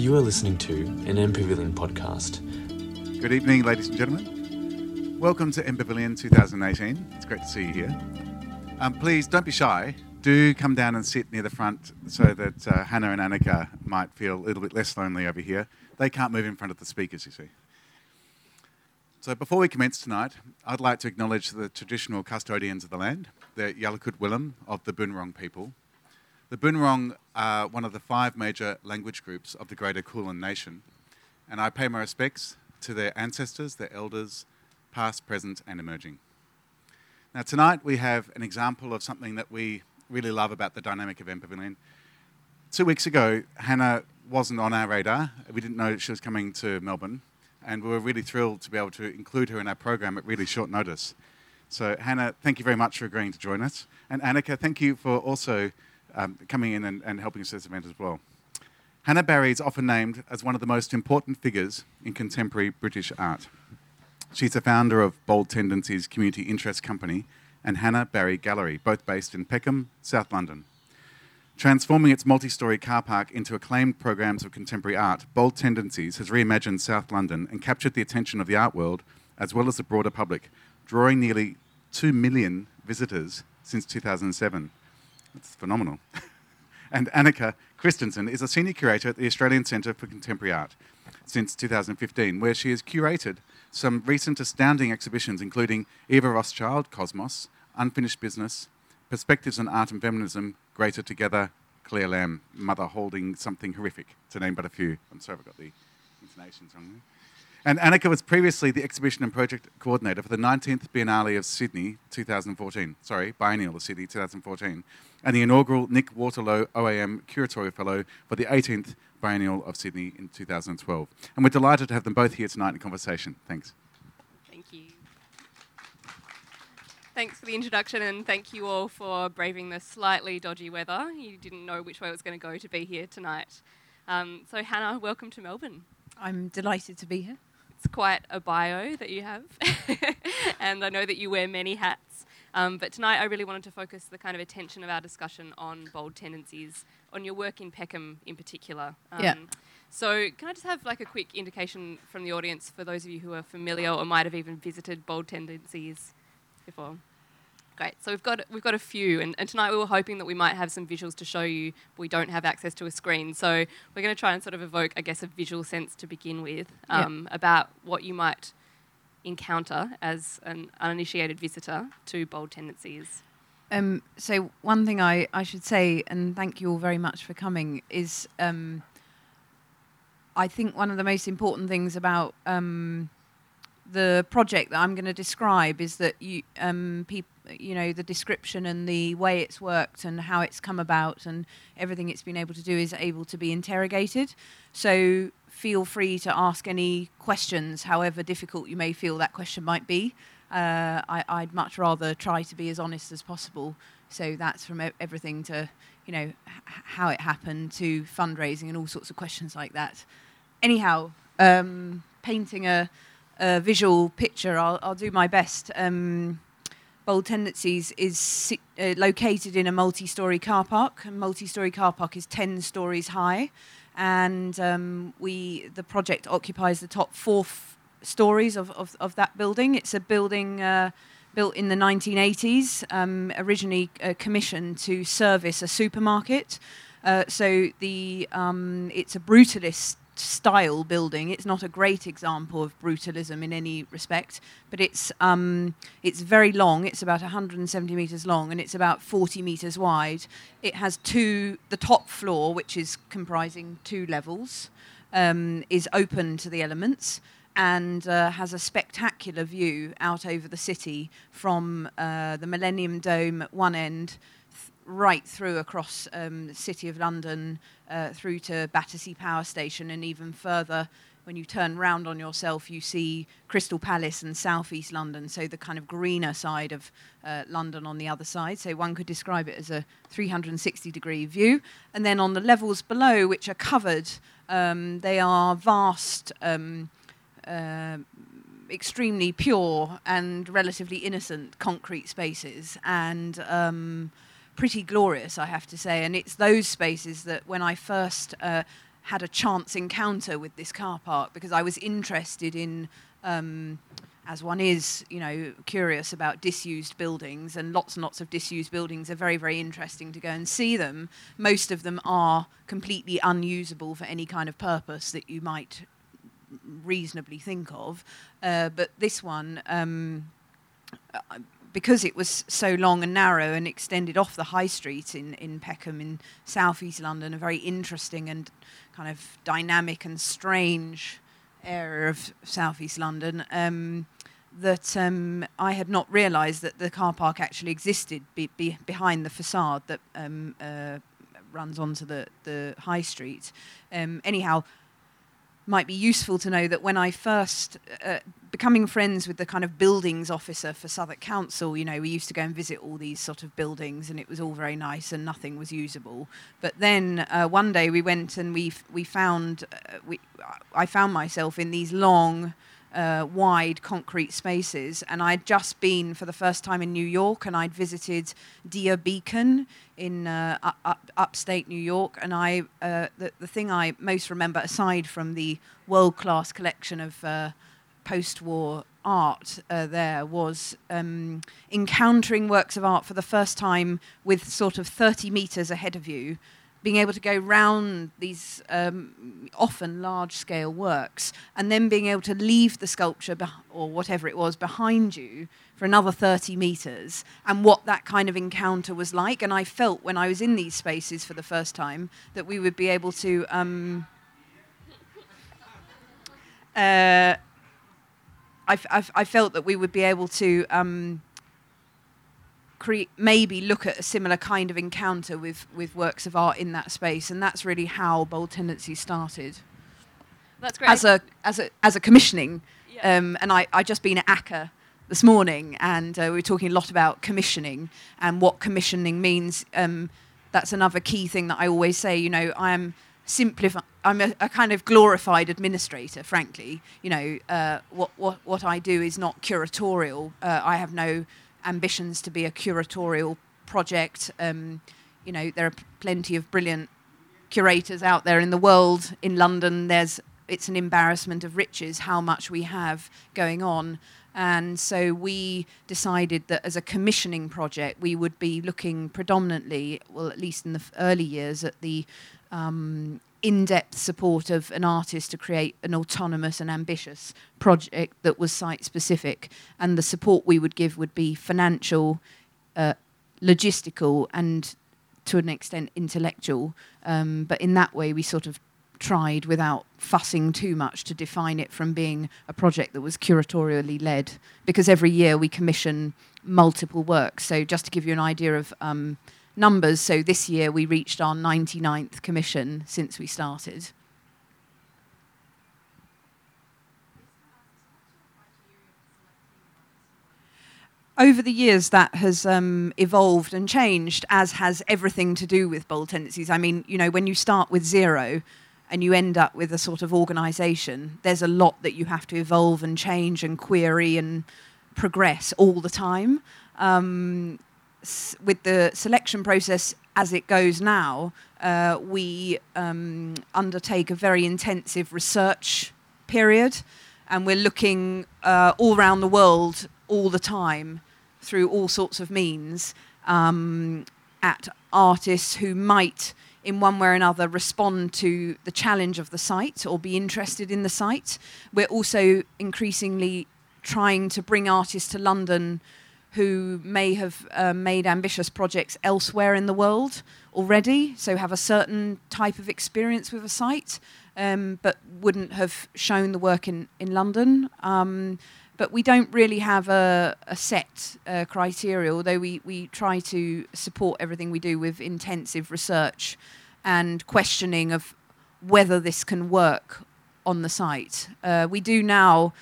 You are listening to an M Pavilion podcast. Good evening, ladies and gentlemen. Welcome to M Pavilion 2018. It's great to see you here. Um, please don't be shy. Do come down and sit near the front so that uh, Hannah and Annika might feel a little bit less lonely over here. They can't move in front of the speakers, you see. So before we commence tonight, I'd like to acknowledge the traditional custodians of the land, the Yalukit Willam of the Boonwurrung people. The Boonwurrung are one of the five major language groups of the Greater Kulin Nation, and I pay my respects to their ancestors, their elders, past, present, and emerging. Now, tonight we have an example of something that we really love about the dynamic of M Pavilion. Two weeks ago, Hannah wasn't on our radar. We didn't know she was coming to Melbourne, and we were really thrilled to be able to include her in our program at really short notice. So, Hannah, thank you very much for agreeing to join us. And Annika, thank you for also um, coming in and, and helping us with this event as well. Hannah Barry is often named as one of the most important figures in contemporary British art. She's the founder of Bold Tendencies Community Interest Company and Hannah Barry Gallery, both based in Peckham, South London. Transforming its multi story car park into acclaimed programs of contemporary art, Bold Tendencies has reimagined South London and captured the attention of the art world as well as the broader public, drawing nearly 2 million visitors since 2007. That's phenomenal. and Annika Kristensen is a senior curator at the Australian Centre for Contemporary Art since 2015, where she has curated some recent astounding exhibitions, including Eva Rothschild, Cosmos, Unfinished Business, Perspectives on Art and Feminism, Greater Together, Claire Lambe, Mother Holding Something Horrific, to name but a few. I'm sorry if I got the intonations wrong there. And Annika was previously the exhibition and project coordinator for the 19th Biennale of Sydney 2014, sorry, Biennial of Sydney 2014, and the inaugural Nick Waterlow OAM Curatorial Fellow for the 18th Biennial of Sydney in 2012. And we're delighted to have them both here tonight in conversation. Thanks. Thank you. Thanks for the introduction, and thank you all for braving the slightly dodgy weather. You didn't know which way it was going to go to be here tonight. Um, so, Hannah, welcome to Melbourne. I'm delighted to be here. It's quite a bio that you have, and I know that you wear many hats. Um, but tonight, I really wanted to focus the kind of attention of our discussion on bold tendencies, on your work in Peckham in particular. Um, Yeah. So, can I just have like a quick indication from the audience for those of you who are familiar or might have even visited bold tendencies before? Great. So we've got we've got a few, and, and tonight we were hoping that we might have some visuals to show you. But we don't have access to a screen, so we're going to try and sort of evoke, I guess, a visual sense to begin with um, about what you might encounter as an uninitiated visitor to bold tendencies. Um, so one thing I, I should say, and thank you all very much for coming, is um, I think one of the most important things about um, the project that I'm going to describe is that you um, peop- you know the description and the way it's worked and how it's come about and everything it's been able to do is able to be interrogated. So feel free to ask any questions, however difficult you may feel that question might be. Uh, I, I'd much rather try to be as honest as possible. So that's from everything to, you know, h- how it happened to fundraising and all sorts of questions like that. Anyhow, um, painting a, a visual picture, I'll, I'll do my best. Um, Bold Tendencies is uh, located in a multi-story car park. A multi-story car park is 10 stories high, and um, we the project occupies the top four f- stories of, of, of that building. It's a building uh, built in the 1980s, um, originally uh, commissioned to service a supermarket. Uh, so the um, it's a brutalist style building. It's not a great example of brutalism in any respect, but it's um, it's very long. It's about 170 meters long and it's about 40 meters wide. It has two. The top floor, which is comprising two levels, um, is open to the elements and uh, has a spectacular view out over the city from uh, the Millennium Dome at one end right through across um, the city of London, uh, through to Battersea Power Station, and even further. When you turn round on yourself, you see Crystal Palace and Southeast London, so the kind of greener side of uh, London on the other side. So one could describe it as a 360 degree view. And then on the levels below, which are covered, um, they are vast. Um, uh, extremely pure and relatively innocent concrete spaces and um, pretty glorious, I have to say. And it's those spaces that when I first uh, had a chance encounter with this car park because I was interested in. Um, as one is, you know, curious about disused buildings, and lots and lots of disused buildings are very, very interesting to go and see them. Most of them are completely unusable for any kind of purpose that you might reasonably think of. Uh, but this one, um, because it was so long and narrow and extended off the high street in, in Peckham in southeast London, a very interesting and kind of dynamic and strange area of southeast London. Um, that um, I had not realised that the car park actually existed be, be behind the facade that um, uh, runs onto the, the high street. Um, anyhow, might be useful to know that when I first uh, becoming friends with the kind of buildings officer for Southwark Council, you know, we used to go and visit all these sort of buildings, and it was all very nice, and nothing was usable. But then uh, one day we went and we we found uh, we I found myself in these long uh, wide concrete spaces. And I'd just been for the first time in New York, and I'd visited Dia Beacon in uh, up, upstate New York. And I, uh, the, the thing I most remember, aside from the world class collection of uh, post war art uh, there, was um, encountering works of art for the first time with sort of 30 meters ahead of you being able to go round these um, often large scale works and then being able to leave the sculpture or whatever it was behind you for another 30 meters and what that kind of encounter was like. And I felt when I was in these spaces for the first time that we would be able to. Um, uh, I, I, I, felt that we would be able to. Um, create, maybe look at a similar kind of encounter with, with works of art in that space. And that's really how Bold Tendency started. That's great. As a, as a, as a commissioning. Yeah. Um, and I, I just been at ACCA this morning, and uh, we were talking a lot about commissioning and what commissioning means. Um, that's another key thing that I always say. You know, I am simplify. I'm a, a, kind of glorified administrator, frankly. You know, uh, what, what, what I do is not curatorial. Uh, I have no ambitions to be a curatorial project. Um, you know, there are plenty of brilliant curators out there in the world. In London, there's it's an embarrassment of riches how much we have going on. And so we decided that as a commissioning project, we would be looking predominantly, well, at least in the early years, at the um, in depth support of an artist to create an autonomous and ambitious project that was site specific. And the support we would give would be financial, uh, logistical, and to an extent intellectual. Um, but in that way, we sort of tried without fussing too much to define it from being a project that was curatorially led because every year we commission multiple works. So, just to give you an idea of um, numbers. So this year we reached our 99th commission since we started. Over the years, that has um, evolved and changed, as has everything to do with bold tendencies. I mean, you know, when you start with zero and you end up with a sort of organization, there's a lot that you have to evolve and change and query and progress all the time. Um, with the selection process as it goes now, uh, we um, undertake a very intensive research period, and we're looking uh, all around the world all the time through all sorts of means um, at artists who might, in one way or another, respond to the challenge of the site or be interested in the site. We're also increasingly trying to bring artists to London who may have uh, made ambitious projects elsewhere in the world already, so have a certain type of experience with a site, um, but wouldn't have shown the work in, in London. Um, but we don't really have a, a set uh, criteria, although we, we try to support everything we do with intensive research and questioning of whether this can work on the site. Uh, we do now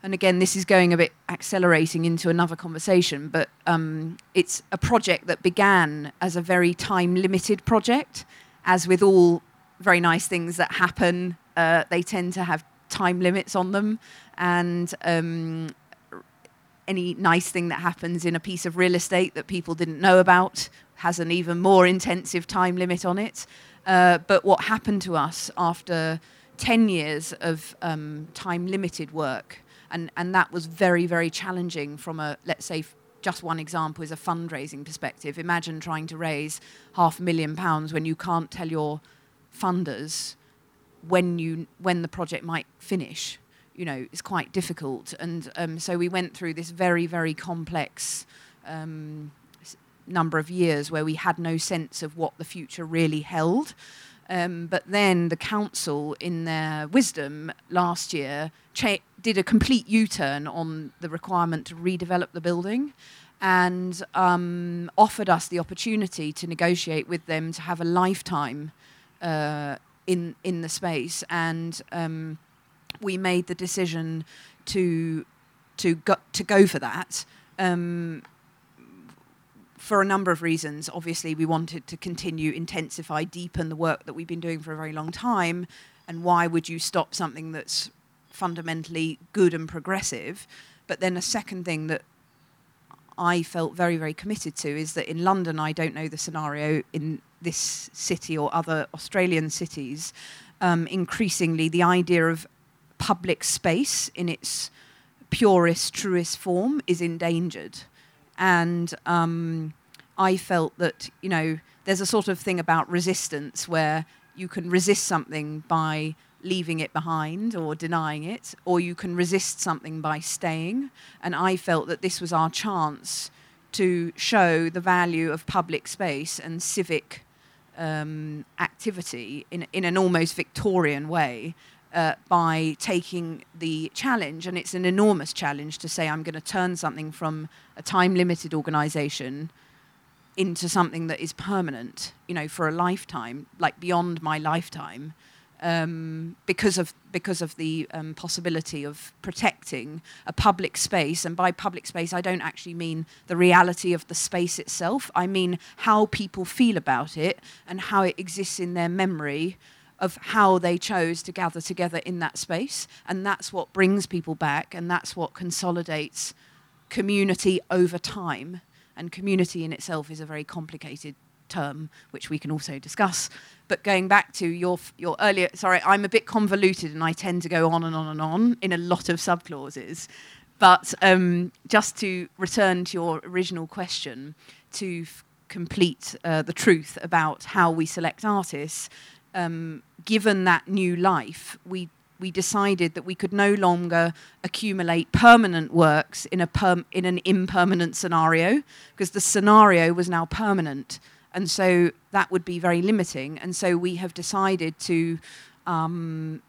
and again, this is going a bit accelerating into another conversation, but um, it's a project that began as a very time limited project. As with all very nice things that happen, uh, they tend to have time limits on them. And um, any nice thing that happens in a piece of real estate that people didn't know about has an even more intensive time limit on it. Uh, but what happened to us after 10 years of um, time limited work, and, and that was very, very challenging from a, let's say, just one example is a fundraising perspective. Imagine trying to raise half a million pounds when you can't tell your funders when you when the project might finish. You know, it's quite difficult, and um, so we went through this very very complex um, number of years where we had no sense of what the future really held. Um, but then the council, in their wisdom last year, cha- did a complete U turn on the requirement to redevelop the building and um, offered us the opportunity to negotiate with them to have a lifetime uh, in, in the space. And um, we made the decision to, to, go, to go for that. Um, for a number of reasons. Obviously, we wanted to continue, intensify, deepen the work that we've been doing for a very long time. And why would you stop something that's fundamentally good and progressive? But then a second thing that I felt very, very committed to is that in London, I don't know the scenario in this city or other Australian cities. Um, increasingly, the idea of public space in its purest, truest form is endangered and um, I felt that you know there's a sort of thing about resistance where you can resist something by leaving it behind or denying it, or you can resist something by staying. And I felt that this was our chance to show the value of public space and civic um, activity in, in an almost Victorian way uh, by taking the challenge, and it's an enormous challenge to say I'm going to turn something from a time limited organization into something that is permanent, you know, for a lifetime, like beyond my lifetime, um, because of because of the um, possibility of protecting a public space. And by public space, I don't actually mean the reality of the space itself. I mean how people feel about it and how it exists in their memory of how they chose to gather together in that space. And that's what brings people back, and that's what consolidates community over time. And community in itself is a very complicated term, which we can also discuss. But going back to your your earlier, sorry, I'm a bit convoluted, and I tend to go on and on and on in a lot of subclauses. But um, just to return to your original question, to f- complete uh, the truth about how we select artists, um, given that new life, we we decided that we could no longer accumulate permanent works in a perm- in an impermanent scenario because the scenario was now permanent, and so that would be very limiting. And so we have decided to. Um,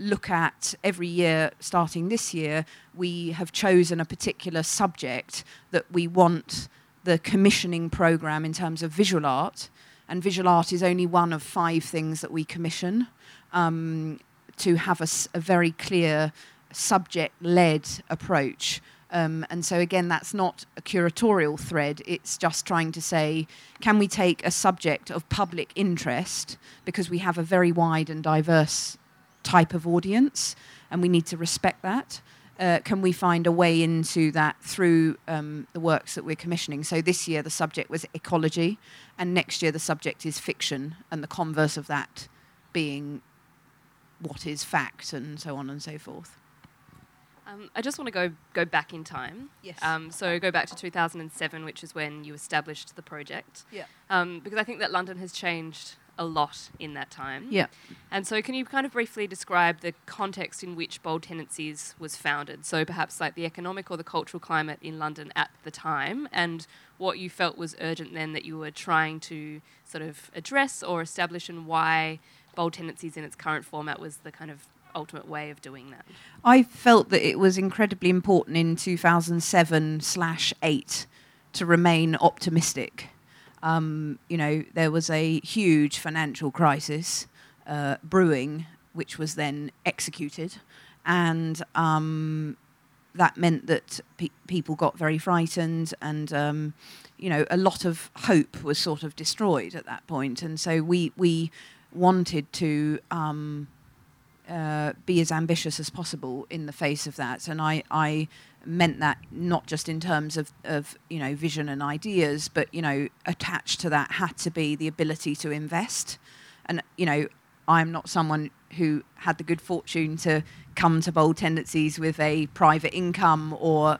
look at every year starting this year we have chosen a particular subject that we want the commissioning program in terms of visual art and visual art is only one of five things that we commission um, to have a very clear subject-led approach. Um, and so again, that's not a curatorial thread. It's just trying to say, can we take a subject of public interest because we have a very wide and diverse type of audience, and we need to respect that. Uh, can we find a way into that through um, the works that we're commissioning? So this year the subject was ecology, and next year the subject is fiction, and the converse of that being what is fact, and so on and so forth. Um, I just want to go go back in time. Yes. Um, so go back to 2007, which is when you established the project. Yeah. Um, because I think that London has changed a lot in that time. Yeah. And so, can you kind of briefly describe the context in which Bold Tendencies was founded? So, perhaps like the economic or the cultural climate in London at the time, and what you felt was urgent then that you were trying to sort of address or establish, and why Bold Tendencies in its current format was the kind of ultimate way of doing that. I felt that it was incredibly important in 2007 slash 8 to remain optimistic. Um, you know, there was a huge financial crisis uh, brewing, which was then executed, and um, that meant that pe- people got very frightened, and um, you know, a lot of hope was sort of destroyed at that point. and so we we wanted to. Uh, be as ambitious as possible in the face of that. And I, I meant that not just in terms of, of, you know, vision and ideas, but, you know, attached to that had to be the ability to invest. and you know, I'm not someone who had the good fortune to come to bold tendencies with a private income or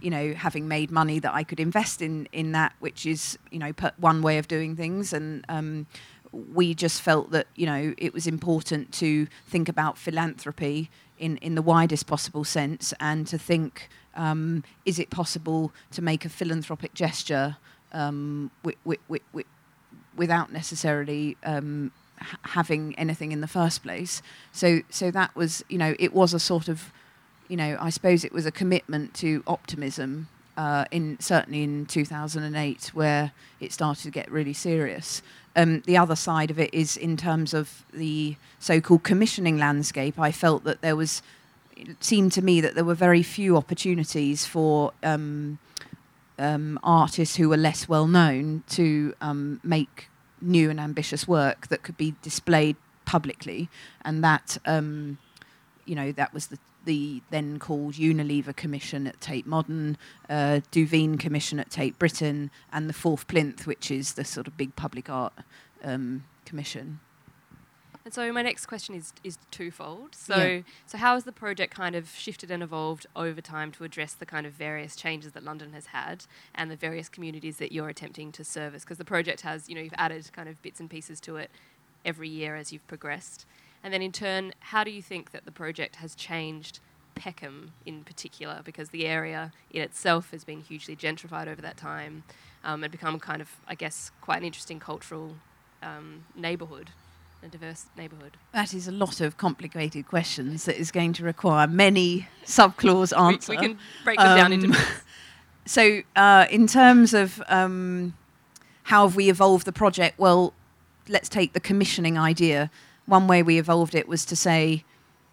you know having made money that I could invest in in that which is you know one way of doing things and um, we just felt that you know it was important to think about philanthropy in in the widest possible sense and to think um, is it possible to make a philanthropic gesture um, wi- wi- wi- without necessarily um, having anything in the first place. So so that was you know it was a sort of you know I suppose it was a commitment to optimism uh, in certainly in 2008 where it started to get really serious. Um, the other side of it is in terms of the so-called commissioning landscape. I felt that there was it seemed to me that there were very few opportunities for um, um, artists who were less well known to um, make new and ambitious work that could be displayed publicly, and that um, you know that was the the then called Unilever Commission at Tate Modern, uh, Duveen Commission at Tate Britain, and the Fourth Plinth, which is the sort of big public art um, commission. And so my next question is is twofold. So Yeah. so how has the project kind of shifted and evolved over time to address the kind of various changes that London has had and the various communities that you're attempting to service? Because the project has, you know, you've added kind of bits and pieces to it every year as you've progressed. And then in turn, how do you think that the project has changed Peckham in particular? Because the area in itself has been hugely gentrified over that time um, and become kind of, I guess, quite an interesting cultural um, neighbourhood, a diverse neighbourhood. That is a lot of complicated questions that is going to require many subclause We, answer. we can break them down into Um, bits. So, uh, in terms of um, how have we evolved the project? Well, let's take the commissioning idea. One way we evolved it was to say,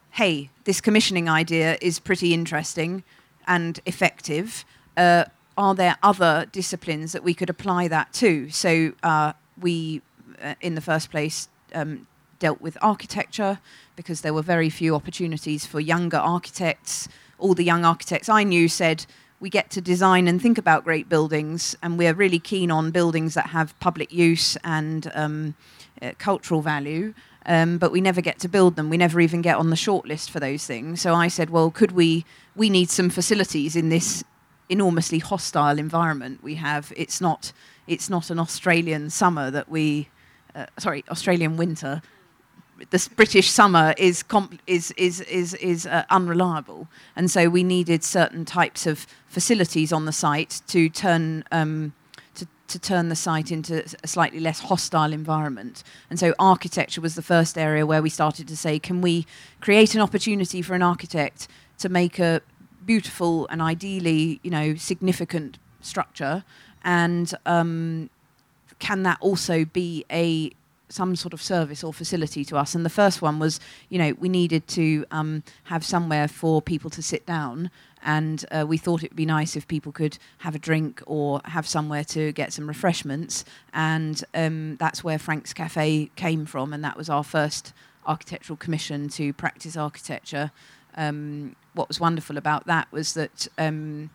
hey, this commissioning idea is pretty interesting and effective. Uh, are there other disciplines that we could apply that to? So, uh, we, uh, in the first place, um, dealt with architecture because there were very few opportunities for younger architects. All the young architects I knew said, we get to design and think about great buildings, and we're really keen on buildings that have public use and um, uh, cultural value. Um, but we never get to build them. We never even get on the shortlist for those things. So I said, well, could we? We need some facilities in this enormously hostile environment we have. It's not. It's not an Australian summer that we. Uh, sorry, Australian winter the British summer is comp- is is is is uh, unreliable, and so we needed certain types of facilities on the site to turn um, to turn the site into a slightly less hostile environment. And so architecture was the first area where we started to say, can we create an opportunity for an architect to make a beautiful and ideally, you know, significant structure, and um, can that also be a some sort of service or facility to us. And the first one was, you know, we needed to um, have somewhere for people to sit down. And uh, we thought it would be nice if people could have a drink or have somewhere to get some refreshments. And um, that's where Frank's Cafe came from. And that was our first architectural commission to practice architecture. Um, what was wonderful about that was that um,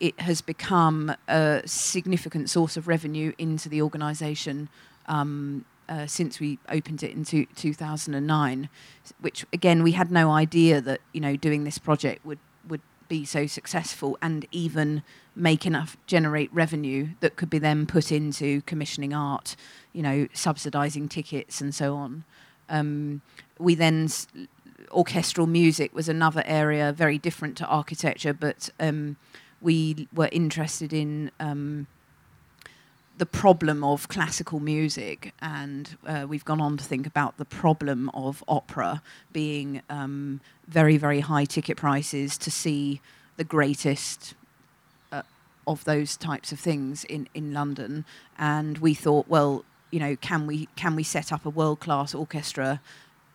it has become a significant source of revenue into the organisation um, uh, since we opened it in two, 2009, which again we had no idea that you know doing this project would would be so successful and even make enough generate revenue that could be then put into commissioning art, you know, subsidising tickets and so on. Um, we then s- orchestral music was another area very different to architecture, but um, we were interested in um, the problem of classical music, and uh, we've gone on to think about the problem of opera being um, very, very high ticket prices to see the greatest uh, of those types of things in, in London. And we thought, well, you know, can we can we set up a world class orchestra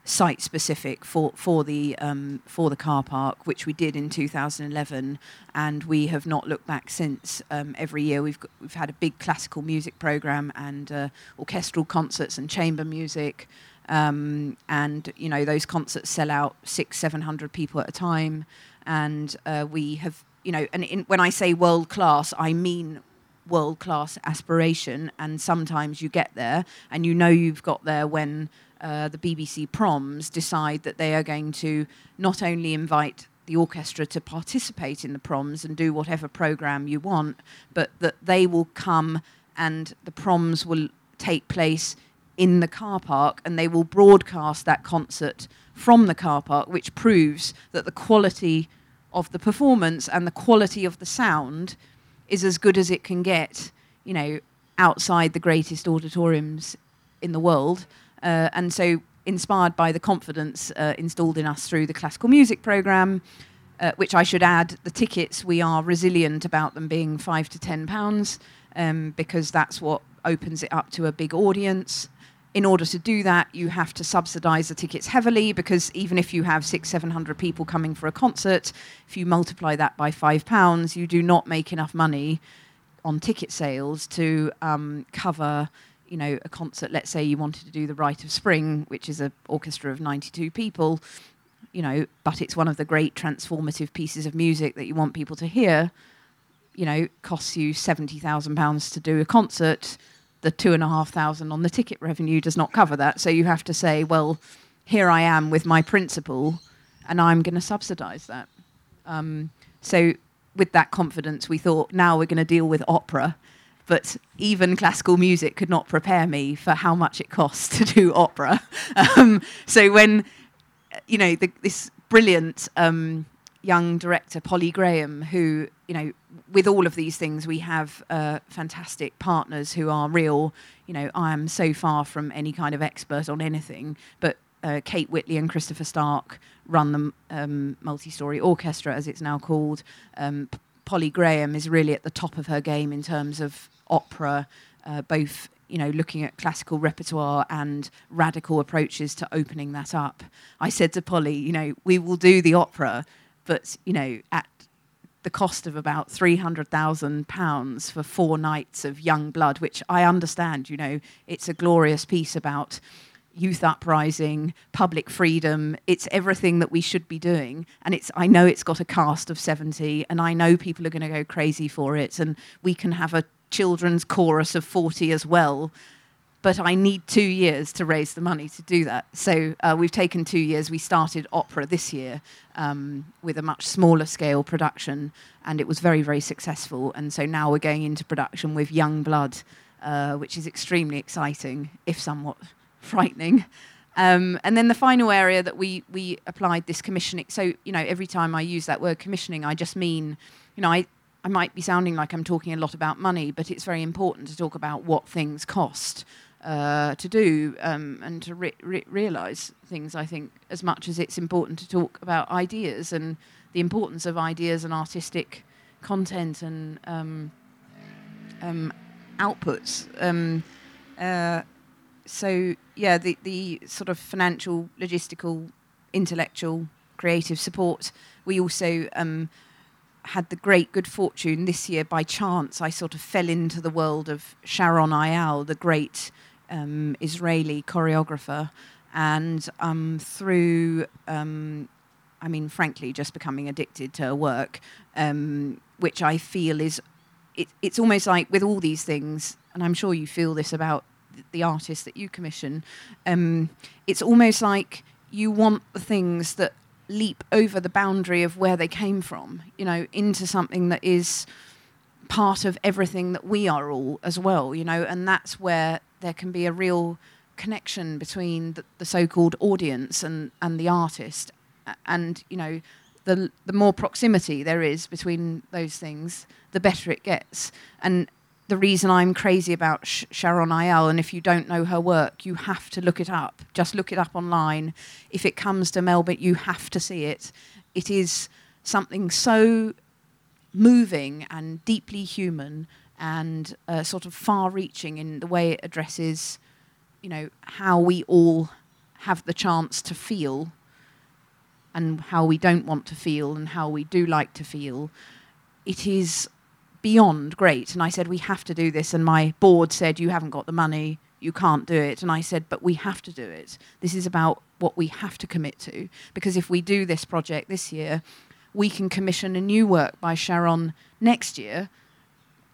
site specific for for the um, for the car park, which we did in 2011, and we have not looked back since. Um, every year we've got, we've had a big classical music program and uh, orchestral concerts and chamber music, um, and you know those concerts sell out six seven hundred people at a time, and uh, we have you know and in, when I say world class, I mean world class aspiration, and sometimes you get there, and you know you've got there when uh, the BBC Proms decide that they are going to not only invite the orchestra to participate in the proms and do whatever program you want, but that they will come and the proms will take place in the car park and they will broadcast that concert from the car park, which proves that the quality of the performance and the quality of the sound is as good as it can get, you know, outside the greatest auditoriums in the world. Uh, and so, inspired by the confidence uh, installed in us through the classical music program, uh, which I should add, the tickets we are resilient about them being five to ten pounds um, because that's what opens it up to a big audience. In order to do that, you have to subsidise the tickets heavily because even if you have six, seven hundred people coming for a concert, if you multiply that by five pounds, you do not make enough money on ticket sales to um, cover you know, a concert, let's say you wanted to do the Rite of Spring, which is an orchestra of 92 people, you know, but it's one of the great transformative pieces of music that you want people to hear, you know, costs you £70,000 to do a concert. The two and a half thousand on the ticket revenue does not cover that. So you have to say, well, here I am with my principal, and I'm going to subsidise that. Um, so with that confidence, we thought now we're going to deal with opera but even classical music could not prepare me for how much it costs to do opera. Um, so when, you know, the, this brilliant um, young director, Polly Graham, who, you know, with all of these things, we have uh, fantastic partners who are real. You know, I am so far from any kind of expert on anything, but uh, Kate Whitley and Christopher Stark run the um, multi-story orchestra, as it's now called. Um, Polly Graham is really at the top of her game in terms of opera, uh, both you know looking at classical repertoire and radical approaches to opening that up. I said to Polly, you know, we will do the opera, but you know at the cost of about three hundred thousand pounds for four nights of young blood, which I understand. You know, it's a glorious piece about youth uprising, public freedom. It's everything that we should be doing. And it's I know it's got a cast of 70 and I know people are going to go crazy for it and we can have a children's chorus of 40 as well. But I need two years to raise the money to do that. So uh, we've taken two years. We started opera this year um, with a much smaller scale production, and it was very, very successful. And so now we're going into production with Young Blood, uh, which is extremely exciting, if somewhat frightening. Um, and then the final area that we we applied this commissioning. So you know, every time I use that word commissioning, I just mean, you know, I I might be sounding like I'm talking a lot about money, but it's very important to talk about what things cost uh, to do um, and to re- re- realize things. I think as much as it's important to talk about ideas and the importance of ideas and artistic content and um, um, outputs. Um, uh, so yeah, the the sort of financial, logistical, intellectual, creative support. We also um, had the great good fortune this year by chance. I sort of fell into the world of Sharon Eyal, the great um, Israeli choreographer, and um, through, um, I mean, frankly, just becoming addicted to her work, um, which I feel is, it, it's almost like with all these things, and I'm sure you feel this about the artists that you commission, um, it's almost like you want the things that leap over the boundary of where they came from, you know, into something that is part of everything that we are all as well, you know, and that's where there can be a real connection between the, the so-called audience and, and the artist. And, you know, the, the more proximity there is between those things, the better it gets. And the reason I'm crazy about Sh- Sharon Eyal, and if you don't know her work, you have to look it up. Just look it up online. If it comes to Melbourne, you have to see it. It is something so moving and deeply human and uh, sort of far-reaching in the way it addresses, you know, how we all have the chance to feel and how we don't want to feel and how we do like to feel. It is beyond great. And I said, we have to do this. And my board said, you haven't got the money, you can't do it. And I said, but we have to do it. This is about what we have to commit to. Because if we do this project this year, we can commission a new work by Sharon next year.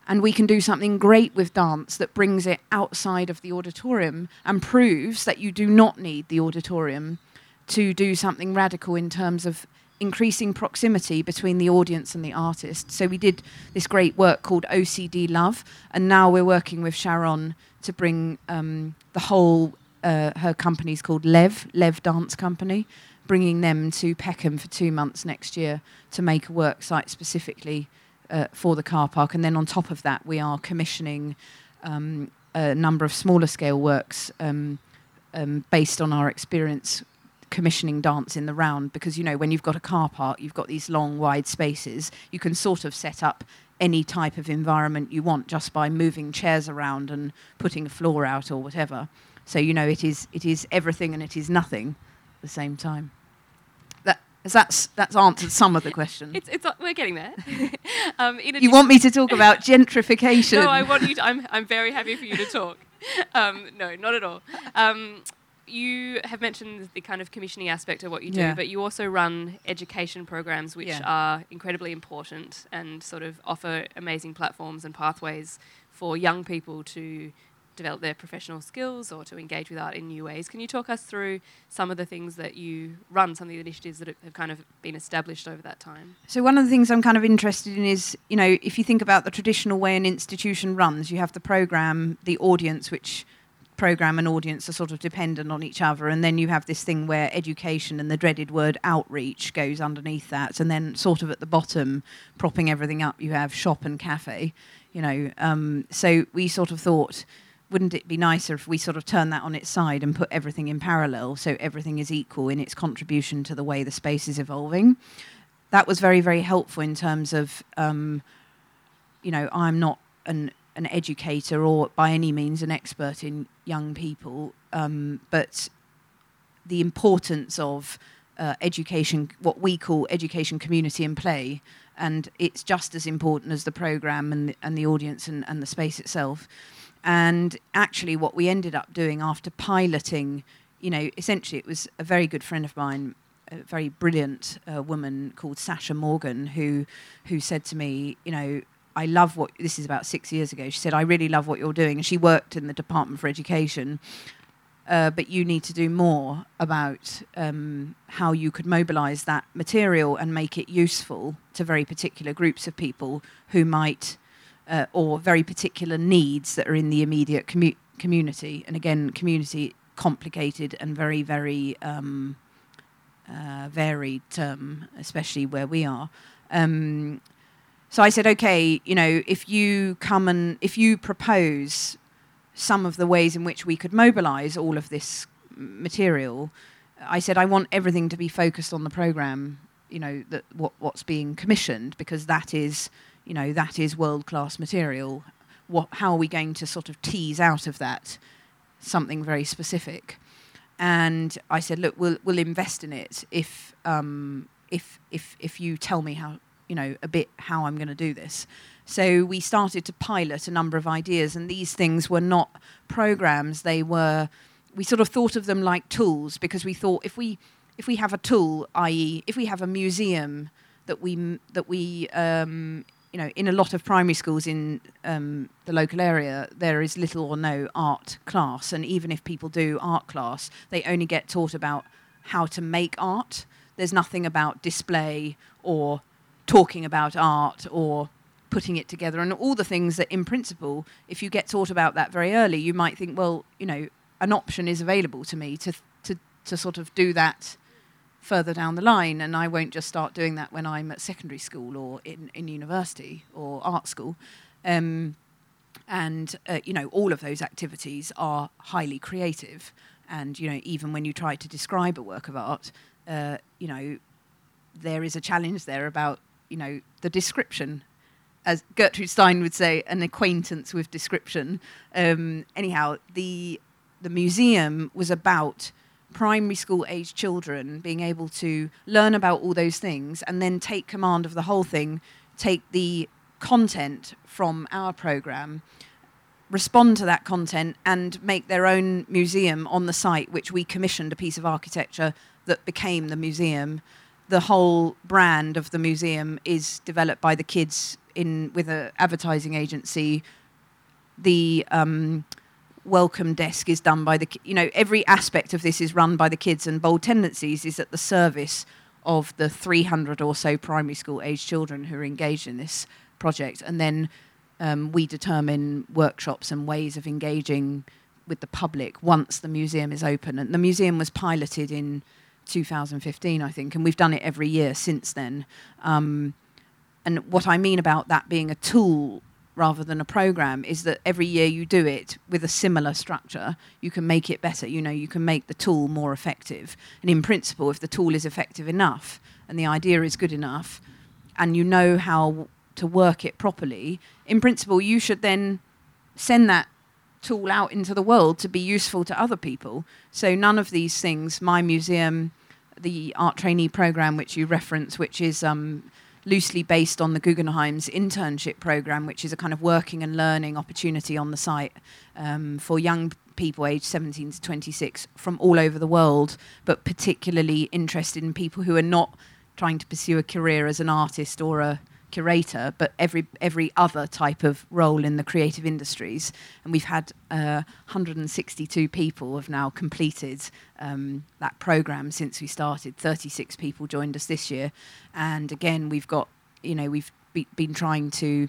and we can do something great with dance that brings it outside of the auditorium and proves that you do not need the auditorium to do something radical in terms of increasing proximity between the audience and the artist. So we did this great work called OCD Love, and now we're working with Sharon to bring um, the whole. Uh, her company's called Lev, Lev Dance Company, bringing them to Peckham for two months next year to make a work site specifically uh, for the car park. And then on top of that, we are commissioning um, a number of smaller scale works um, um, based on our experience commissioning dance in the round because you know when you've got a car park you've got these long wide spaces you can sort of set up any type of environment you want just by moving chairs around and putting a floor out or whatever so you know it is it is everything and it is nothing at the same time that that's that's answered some of the question It's, it's we're getting there. um, you want me to talk about gentrification No, I want you. To, I'm I'm very happy for you to talk. Um, no, not at all. Um, you have mentioned the kind of commissioning aspect of what you do, Yeah. but you also run education programs which Yeah. are incredibly important and sort of offer amazing platforms and pathways for young people to develop their professional skills or to engage with art in new ways. Can you talk us through some of the things that you run, some of the initiatives that have kind of been established over that time? So one of the things I'm kind of interested in is, you know, if you think about the traditional way an institution runs, you have the program, the audience, which program and audience are sort of dependent on each other, and then you have this thing where education and the dreaded word outreach goes underneath that, and then sort of at the bottom, propping everything up, you have shop and cafe, you know. Um, so we sort of thought. Wouldn't it be nicer if we sort of turn that on its side and put everything in parallel so everything is equal in its contribution to the way the space is evolving? that was very very helpful in terms of um, you know I'm not an an educator or by any means an expert in young people, um, but the importance of uh, education, what we call education, community, and play, and it's just as important as the program and the, and the audience and, and the space itself. And actually, what we ended up doing after piloting, you know, essentially it was a very good friend of mine, a very brilliant uh, woman called Sasha Morgan, who who said to me, you know, I love what this is about six years ago. She said, I really love what you're doing, she worked in the Department for Education. Uh, but you need to do more about um, how you could mobilize that material and make it useful to very particular groups of people who might, uh, or very particular needs that are in the immediate commu- community. And again, community complicated and very, very um, uh, varied term, especially where we are. Um, so I said, okay, you know, if you come and if you propose some of the ways in which we could mobilize all of this material, I said I want everything to be focused on the program. You know that what what's being commissioned because that is you know that is world class material. What how are we going to sort of tease out of that something very specific? And I said, look, we'll we'll invest in it if um, if if if you tell me how you know a bit how I'm going to do this. So we started to pilot a number of ideas, and these things were not programs; they were we sort of thought of them like tools because we thought if we if we have a tool, i.e., if we have a museum that we that we um, you know in a lot of primary schools in um, the local area there is little or no art class, and even if people do art class, they only get taught about how to make art. There's nothing about display or talking about art or putting it together and all the things that in principle if you get taught about that very early you might think well you know an option is available to me to to to sort of do that further down the line. And I won't just start doing that when I'm at secondary school or in, in university or art school. Um, and uh, you know all of those activities are highly creative. And you know even when you try to describe a work of art uh, you know there is a challenge there about you know the description as Gertrude Stein would say, an acquaintance with description. Um, anyhow, the the museum was about primary school age children being able to learn about all those things and then take command of the whole thing, take the content from our program, respond to that content, and make their own museum on the site, which we commissioned a piece of architecture that became the museum the whole brand of the museum is developed by the kids in with an advertising agency, the um, welcome desk is done by the you know every aspect of this is run by the kids, and Bold Tendencies is at the service of the 300 or so primary school age children who are engaged in this project, and then um, we determine workshops and ways of engaging with the public once the museum is open. And the museum was piloted in 2015, I think, and we've done it every year since then. Um, and what I mean about that being a tool rather than a program is that every year you do it with a similar structure, you can make it better. You know, you can make the tool more effective. And in principle, if the tool is effective enough and the idea is good enough, and you know how to work it properly, in principle, you should then send that tool out into the world to be useful to other people. So none of these things, my museum, the art trainee program which you reference, which is um, loosely based on the Guggenheim's internship program, which is a kind of working and learning opportunity on the site um, for young people aged 17 to 26 from all over the world, but particularly interested in people who are not trying to pursue a career as an artist or a curator, but every every other type of role in the creative industries. And we've had uh, 162 people have now completed um, that program since we started. 36 people joined us this year, and again we've got you know we've be, been trying to,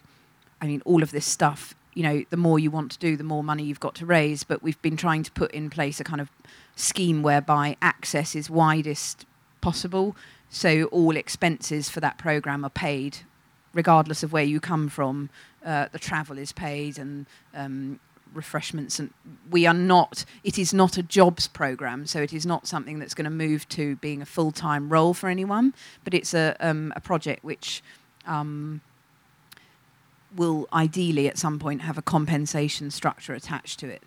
I mean all of this stuff. You know, the more you want to do, the more money you've got to raise. But we've been trying to put in place a kind of scheme whereby access is widest possible. So all expenses for that program are paid regardless of where you come from, uh, the travel is paid and um, refreshments. And we are not, it is not a jobs program, so it is not something that's going to move to being a full time role for anyone, but it's a, um, a project which um, will ideally at some point have a compensation structure attached to it.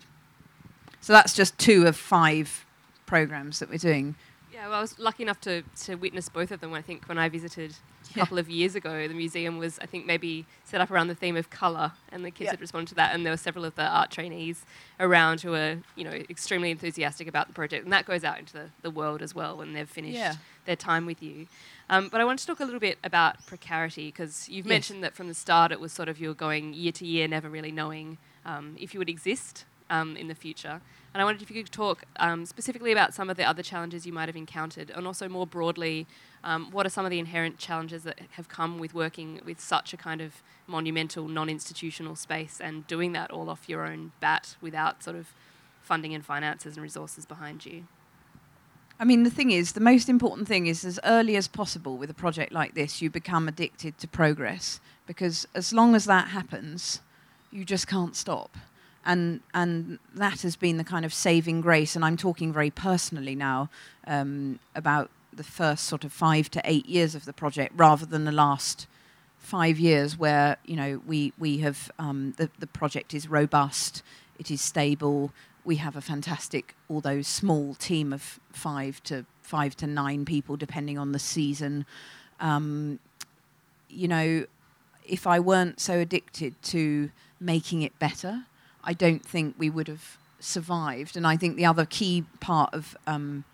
So that's just two of five programs that we're doing. Yeah, well, I was lucky enough to, to witness both of them. I think when I visited a Yeah. couple of years ago, the museum was, I think, maybe set up around the theme of colour, and the kids Yeah. had responded to that. And there were several of the art trainees around who were, you know, extremely enthusiastic about the project, and that goes out into the, the world as well when they've finished Yeah. their time with you. Um, but I want to talk a little bit about precarity because you've Yes. mentioned that from the start it was sort of you were going year to year, never really knowing um, if you would exist um, in the future. And I wondered if you could talk um, specifically about some of the other challenges you might have encountered, and also more broadly, um, what are some of the inherent challenges that have come with working with such a kind of monumental, non-institutional space and doing that all off your own bat without sort of funding and finances and resources behind you. I mean, the thing is, the most important thing is as early as possible with a project like this, you become addicted to progress because as long as that happens, you just can't stop. And, and that has been the kind of saving grace. And I'm talking very personally now um, about the first sort of five to eight years of the project rather than the last five years where you know we we have um, the the project is robust, it is stable. We have a fantastic, although small, team of five to five to nine people, depending on the season. Um, you know, if I weren't so addicted to making it better, I don't think we would have survived. And I think the other key part of um,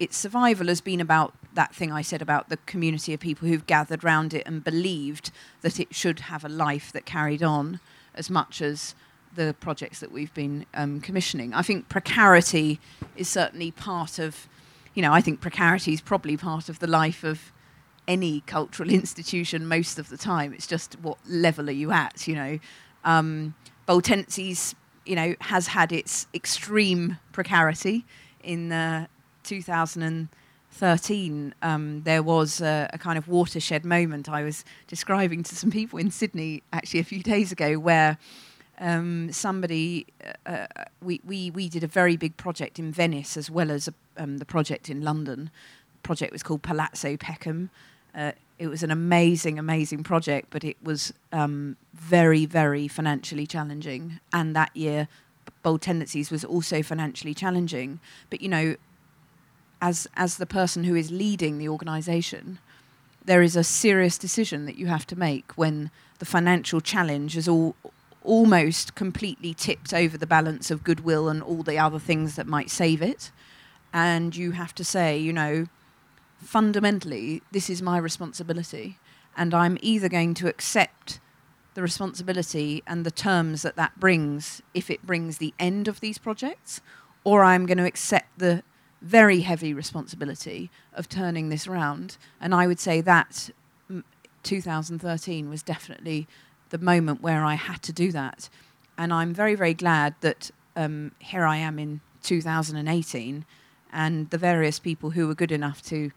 its survival has been about that thing I said about the community of people who've gathered round it and believed that it should have a life that carried on as much as the projects that we've been um, commissioning. I think precarity is certainly part of, you know, I think precarity is probably part of the life of any cultural institution most of the time. It's just what level are you at, you know. Um, Bold Tendencies, you know, has had its extreme precarity in uh, 2013. Um, there was a, a kind of watershed moment I was describing to some people in Sydney actually a few days ago where um, somebody, uh, uh, we, we, we did a very big project in Venice as well as a, um, the project in London. The project was called Palazzo Peckham. Uh, it was an amazing, amazing project, but it was um, very, very financially challenging. And that year, Bold Tendencies was also financially challenging. But you know, as as the person who is leading the organisation, there is a serious decision that you have to make when the financial challenge is all almost completely tipped over the balance of goodwill and all the other things that might save it. And you have to say, you know, fundamentally, this is my responsibility. and I'm either going to accept the responsibility and the terms that that brings if it brings the end of these projects, or I'm going to accept the very heavy responsibility of turning this around. And I would say that 2013 was definitely the moment where I had to do that. And I'm very, very glad that um, here I am in 2018, and the various people who were good enough to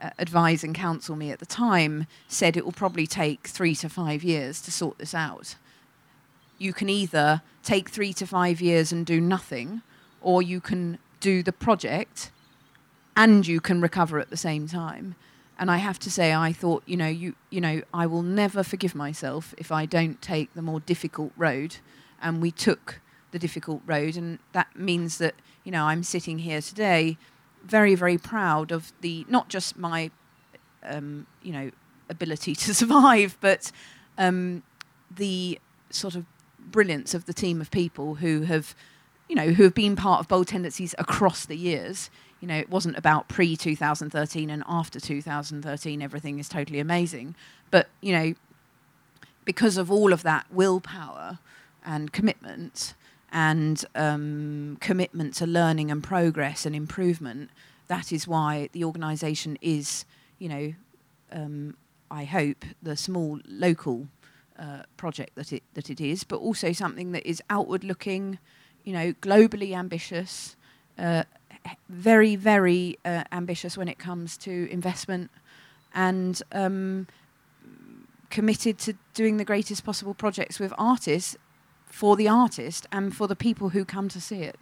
Uh, advise and counsel me at the time said it will probably take three to five years to sort this out. You can either take three to five years and do nothing, or you can do the project and you can recover at the same time. And I have to say, I thought, you know, you, you know, I will never forgive myself if I don't take the more difficult road. And we took the difficult road, and that means that, you know, I'm sitting here today, very, very proud of the not just my, um, you know, ability to survive, but um, the sort of brilliance of the team of people who have you know, who have been part of bold tendencies across the years. You know, it wasn't about pre 2013 and after 2013, everything is totally amazing. But, you know, because of all of that willpower and commitment and um, commitment to learning and progress and improvement, that is why the organisation is, you know, um, I hope, the small local uh, project that it, that it is, but also something that is outward looking you know, globally ambitious, uh, very, very uh, ambitious when it comes to investment, and um, committed to doing the greatest possible projects with artists for the artist and for the people who come to see it.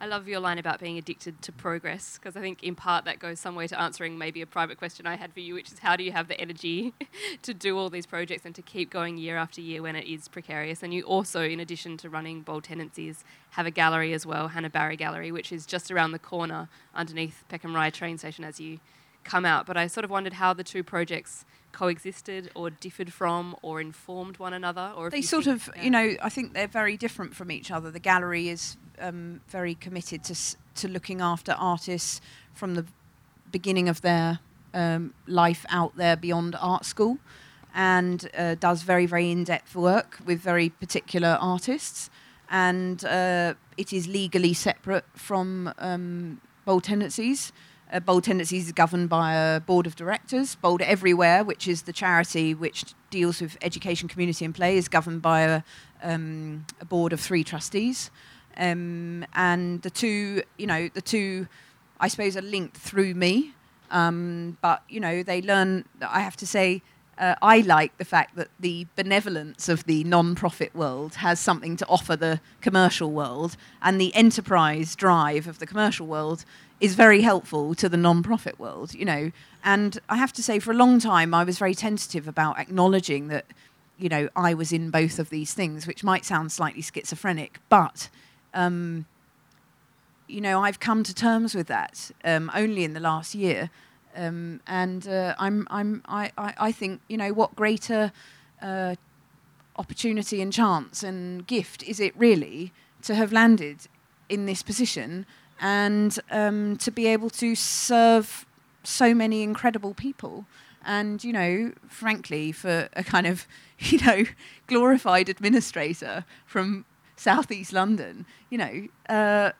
I love your line about being addicted to progress because I think in part that goes some way to answering maybe a private question I had for you, which is how do you have the energy to do all these projects and to keep going year after year when it is precarious? And you also, in addition to running Bold Tendencies, have a gallery as well, Hannah Barry Gallery, which is just around the corner underneath Peckham Rye train station as you come out. But I sort of wondered how the two projects coexisted or differed from or informed one another or they sort of yeah. you know i think they're very different from each other the gallery is um, very committed to to looking after artists from the beginning of their um, life out there beyond art school, and uh, does very very in depth work with very particular artists, and uh, it is legally separate from um, Bold Tendencies. Uh, Bold Tendencies is governed by a board of directors. Bold Everywhere, which is the charity which deals with education, community, and play, is governed by a, um, a board of three trustees. Um, and the two, you know, the two, I suppose, are linked through me. Um, but you know, they learn. I have to say, uh, I like the fact that the benevolence of the non-profit world has something to offer the commercial world, and the enterprise drive of the commercial world is very helpful to the non-profit world. You know, and I have to say, for a long time, I was very tentative about acknowledging that, you know, I was in both of these things, which might sound slightly schizophrenic, but um, you know, I've come to terms with that um, only in the last year, um, and uh, I'm, I'm, I, I, I, think, you know, what greater uh, opportunity and chance and gift is it really to have landed in this position and um, to be able to serve so many incredible people. And, you know, frankly, for a kind of, you know, glorified administrator from southeast London, you know, uh,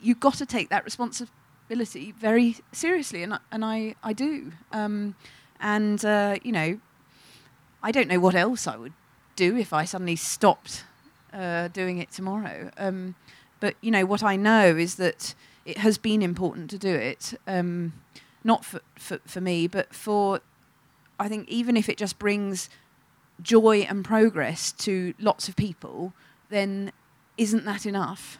you've got to take that responsibility very seriously, and and I I do, um, and uh, you know, I don't know what else I would do if I suddenly stopped uh, doing it tomorrow. Um, but you know, what I know is that it has been important to do it, um, not for, for for me, but for I think even if it just brings joy and progress to lots of people then isn't that enough?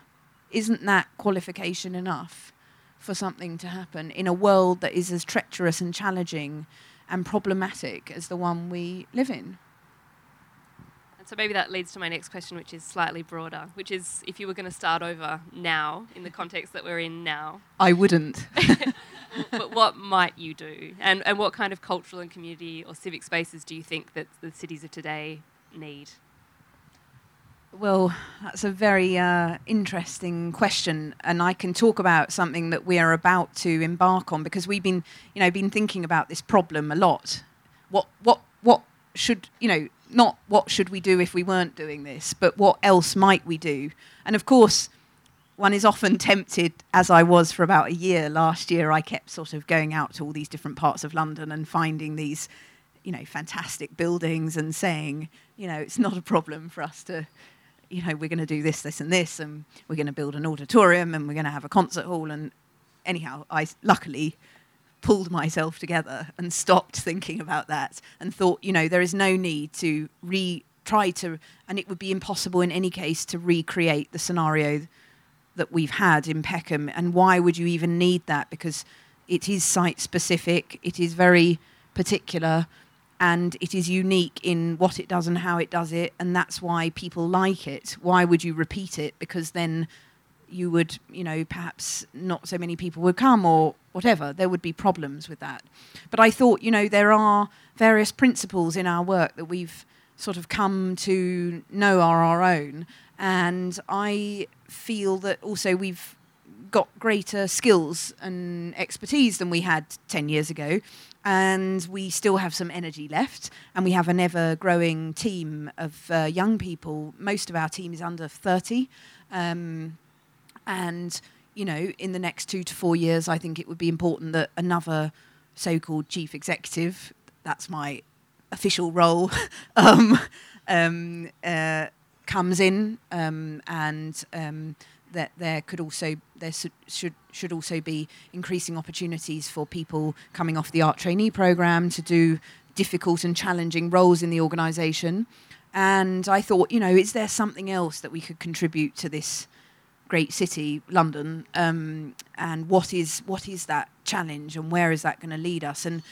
Isn't that qualification enough for something to happen in a world that is as treacherous and challenging and problematic as the one we live in? So maybe that leads to my next question, which is slightly broader, which is if you were going to start over now, in the context that we're in now. I wouldn't. but what might you do? And, and what kind of cultural and community or civic spaces do you think that the cities of today need? Well, that's a very uh, interesting question, and I can talk about something that we are about to embark on because we've been, you know, been thinking about this problem a lot what what what should you know not what should we do if we weren't doing this, but what else might we do? And of course, one is often tempted, as I was for about a year last year. I kept sort of going out to all these different parts of London and finding these, you know, fantastic buildings and saying, you know, it's not a problem for us to, you know, we're going to do this, this, and this, and we're going to build an auditorium and we're going to have a concert hall. And anyhow, I luckily pulled myself together and stopped thinking about that and thought, you know, there is no need to re try to, and it would be impossible in any case to recreate the scenario that we've had in Peckham. And why would you even need that? Because it is site specific, it is very particular, and it is unique in what it does and how it does it. And that's why people like it. Why would you repeat it? Because then you would, you know, perhaps not so many people would come or whatever. There would be problems with that. But I thought, you know, there are various principles in our work that we've sort of come to know are our own. And I feel that also we've got greater skills and expertise than we had 10 years ago. And we still have some energy left. And we have an ever growing team of uh, young people. Most of our team is under 30. Um, and, you know, in the next two to four years, I think it would be important that another so called chief executive, that's my official role, um, um, uh, comes in um, and um, that there could also there should should also be increasing opportunities for people coming off the art trainee program to do difficult and challenging roles in the organisation. And I thought, you know, is there something else that we could contribute to this great city, London, um, and what is what is that challenge, and where is that going to lead us? And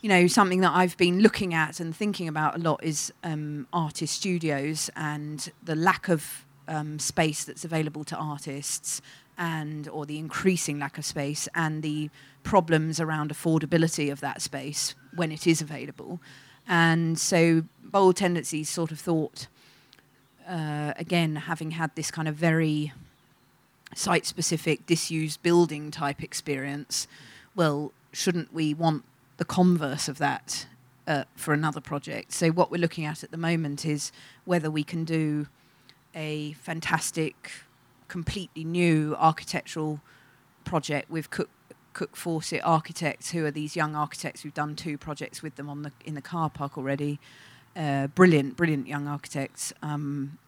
you know, something that I've been looking at and thinking about a lot is um, artist studios and the lack of um, space that's available to artists, and or the increasing lack of space, and the problems around affordability of that space when it is available. And so, bold tendencies sort of thought. Uh, again, having had this kind of very site specific disused building type experience, well, shouldn't we want the converse of that uh, for another project? So, what we're looking at at the moment is whether we can do a fantastic, completely new architectural project with Cooke, Cooke Fawcett Architects, who are these young architects. We've done two projects with them on the in the car park already. Uh, brilliant, brilliant young architects. Um,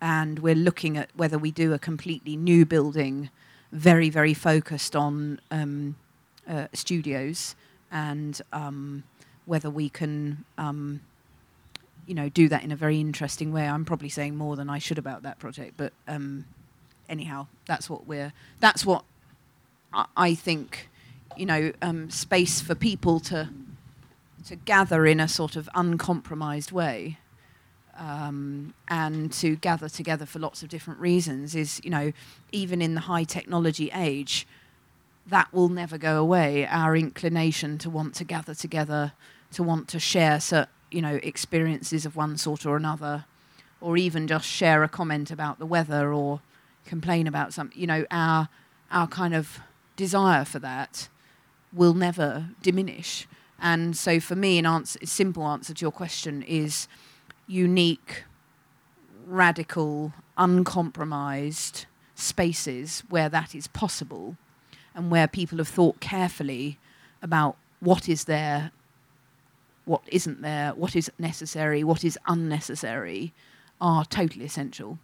and we're looking at whether we do a completely new building, very very focused on um, uh, studios, and um, whether we can. Um, you know, do that in a very interesting way. I'm probably saying more than I should about that project, but um, anyhow, that's what we're. That's what I, I think. You know, um, space for people to to gather in a sort of uncompromised way um, and to gather together for lots of different reasons is, you know, even in the high technology age, that will never go away. Our inclination to want to gather together, to want to share, certain, you know, experiences of one sort or another, or even just share a comment about the weather or complain about something. You know, our our kind of desire for that will never diminish. And so, for me, an answer, a simple answer to your question is unique, radical, uncompromised spaces where that is possible and where people have thought carefully about what is there, what isn't there, what is necessary, what is unnecessary, are totally essential.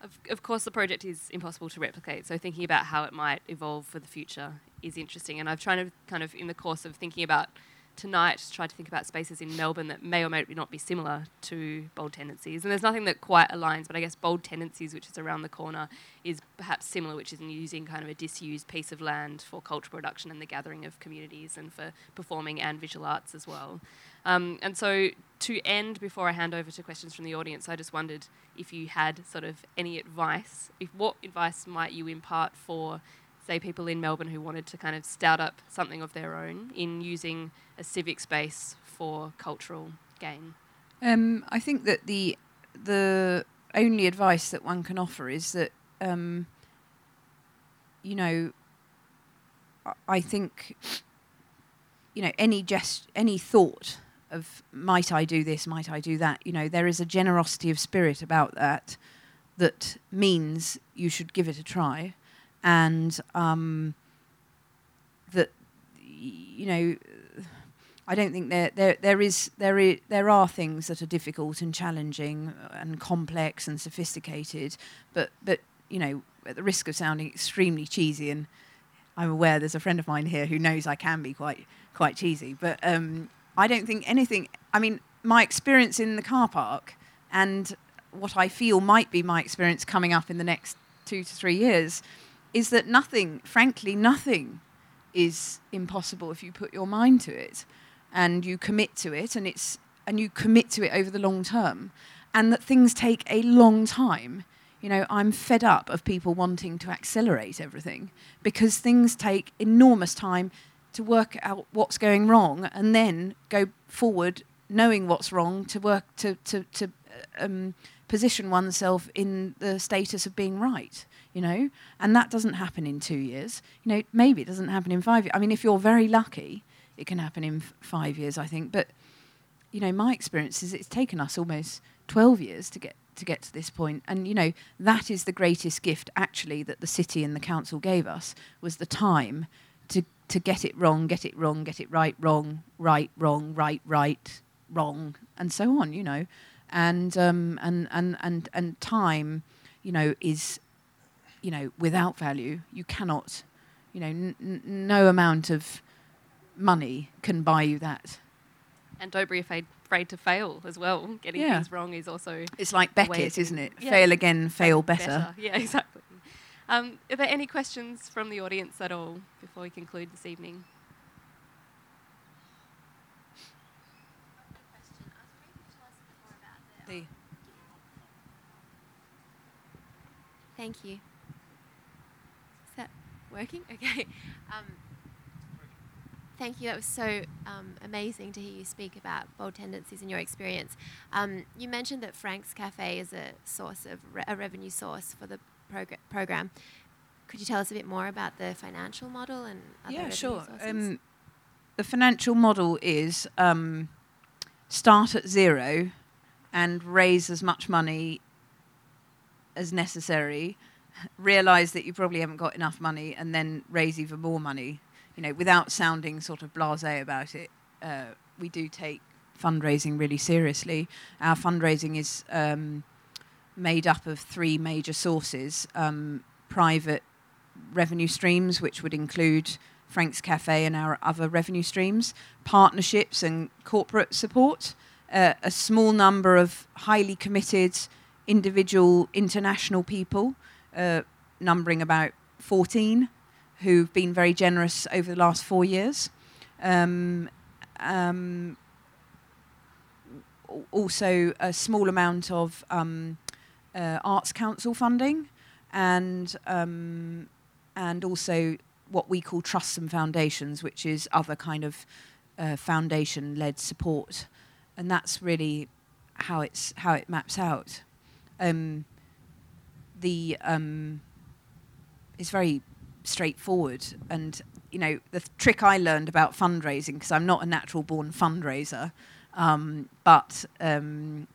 Of, of course, the project is impossible to replicate, so thinking about how it might evolve for the future is interesting. And I've tried to kind of, in the course of thinking about tonight try to think about spaces in Melbourne that may or may not be similar to Bold Tendencies. And there's nothing that quite aligns, but I guess Bold Tendencies, which is around the corner, is perhaps similar, which is in using kind of a disused piece of land for cultural production and the gathering of communities and for performing and visual arts as well. Um, and so to end, before I hand over to questions from the audience, I just wondered if you had sort of any advice, if what advice might you impart for say people in Melbourne who wanted to kind of start up something of their own in using a civic space for cultural gain? Um, I think that the the only advice that one can offer is that um, you know I think you know, any gest, any thought of might I do this, might I do that, you know, there is a generosity of spirit about that that means you should give it a try, and um, that you know I don't think there there there is there is, there are things that are difficult and challenging and complex and sophisticated, but but you know at the risk of sounding extremely cheesy and I'm aware there's a friend of mine here who knows I can be quite quite cheesy, but um, I don't think anything. I mean, my experience in the car park and what I feel might be my experience coming up in the next two to three years is that nothing, frankly, nothing is impossible if you put your mind to it and you commit to it and it's and you commit to it over the long term. And that things take a long time. You know i'm fed up of people wanting to accelerate everything because things take enormous time to work out what's going wrong and then go forward knowing what's wrong to work to to to um, position oneself in the status of being right you know and that doesn't happen in two years you know maybe it doesn't happen in five years i mean if you're very lucky it can happen in f- five years, I think. But you know, my experience is it's taken us almost 12 years to get to get to this point, and you know that is the greatest gift actually that the city and the council gave us was the time to to get it wrong, get it wrong, get it right, wrong, right, wrong, right, right, wrong, and so on. You know, and um, and and and and time, you know, is you know without value. You cannot, you know, n- n- no amount of money can buy you that. And don't be afraid, afraid to fail as well. Getting Yeah. things wrong is also It's like way Beckett, isn't it? yeah. Fail again, fail better. Yeah, exactly. Um, are there any questions from the audience at all before we conclude this evening? Thank you. Working? Okay. Um, thank you. That was so um, amazing to hear you speak about bold tendencies in your experience. Um, you mentioned that Frank's Cafe is a source of re- a revenue source for the progr- program. Could you tell us a bit more about the financial model and other yeah, sure. Um, the financial model is um, start at zero and raise as much money as necessary. Realize that you probably haven't got enough money, and then raise even more money. You know, without sounding sort of blasé about it. Uh, we do take fundraising really seriously. Our fundraising is um, made up of three major sources: um, private revenue streams, which would include Frank's Cafe and our other revenue streams, partnerships and corporate support, uh, a small number of highly committed individual international people, uh, numbering about 14, who've been very generous over the last four years. Um, um, also, a small amount of um, uh, Arts Council funding, and um, and also what we call trusts and foundations, which is other kind of uh, foundation-led support, and that's really how it's how it maps out. Um, the um, it's very straightforward, and you know the th- trick I learned about fundraising because I'm not a natural-born fundraiser, um, but um,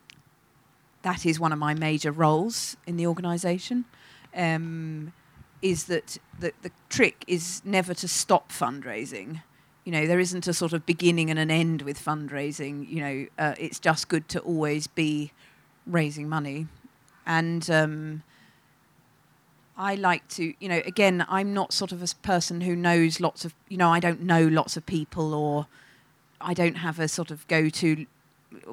that is one of my major roles in the organisation. Um, is that the, the trick is never to stop fundraising. You know, there isn't a sort of beginning and an end with fundraising. You know, uh, it's just good to always be raising money. And um, I like to, you know, again, I'm not sort of a person who knows lots of, you know, I don't know lots of people or I don't have a sort of go to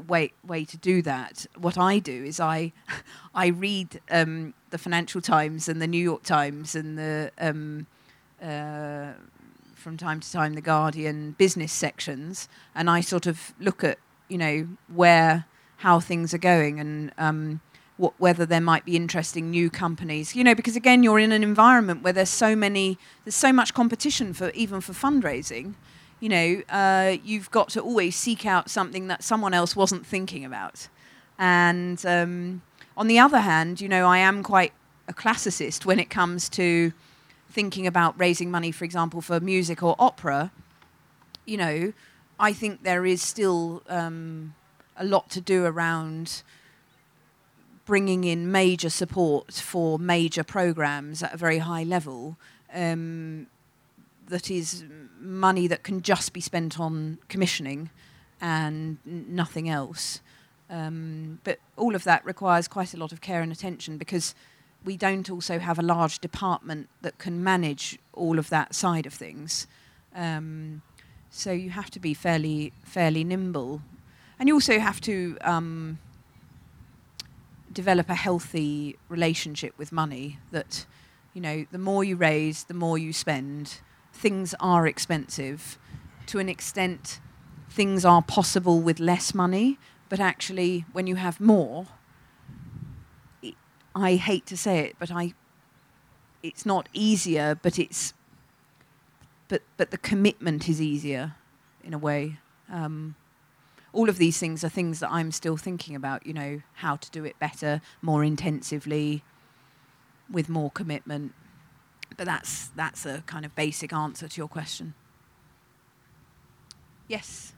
way way to do that. What I do is I I read um, the Financial Times and the New York Times and the um, uh, from time to time the Guardian business sections, and I sort of look at you know where how things are going and um, what, whether there might be interesting new companies. You know, because again, you're in an environment where there's so many, there's so much competition for even for fundraising you know, uh, you've got to always seek out something that someone else wasn't thinking about. And um, on the other hand, you know, I am quite a classicist when it comes to thinking about raising money, for example, for music or opera. you know, I think there is still um, a lot to do around bringing in major support for major programs at a very high level. Um, that is money that can just be spent on commissioning and nothing else. Um, but all of that requires quite a lot of care and attention because we don't also have a large department that can manage all of that side of things. Um, so you have to be fairly fairly nimble, and you also have to um, develop a healthy relationship with money. That you know, the more you raise, the more you spend. Things are expensive. To an extent, things are possible with less money, but actually, when you have more, I hate to say it, but I, it's not easier, but it's, but but the commitment is easier, in a way. Um, all of these things are things that I'm still thinking about. You know, how to do it better, more intensively, with more commitment. But that's that's a kind of basic answer to your question. Yes.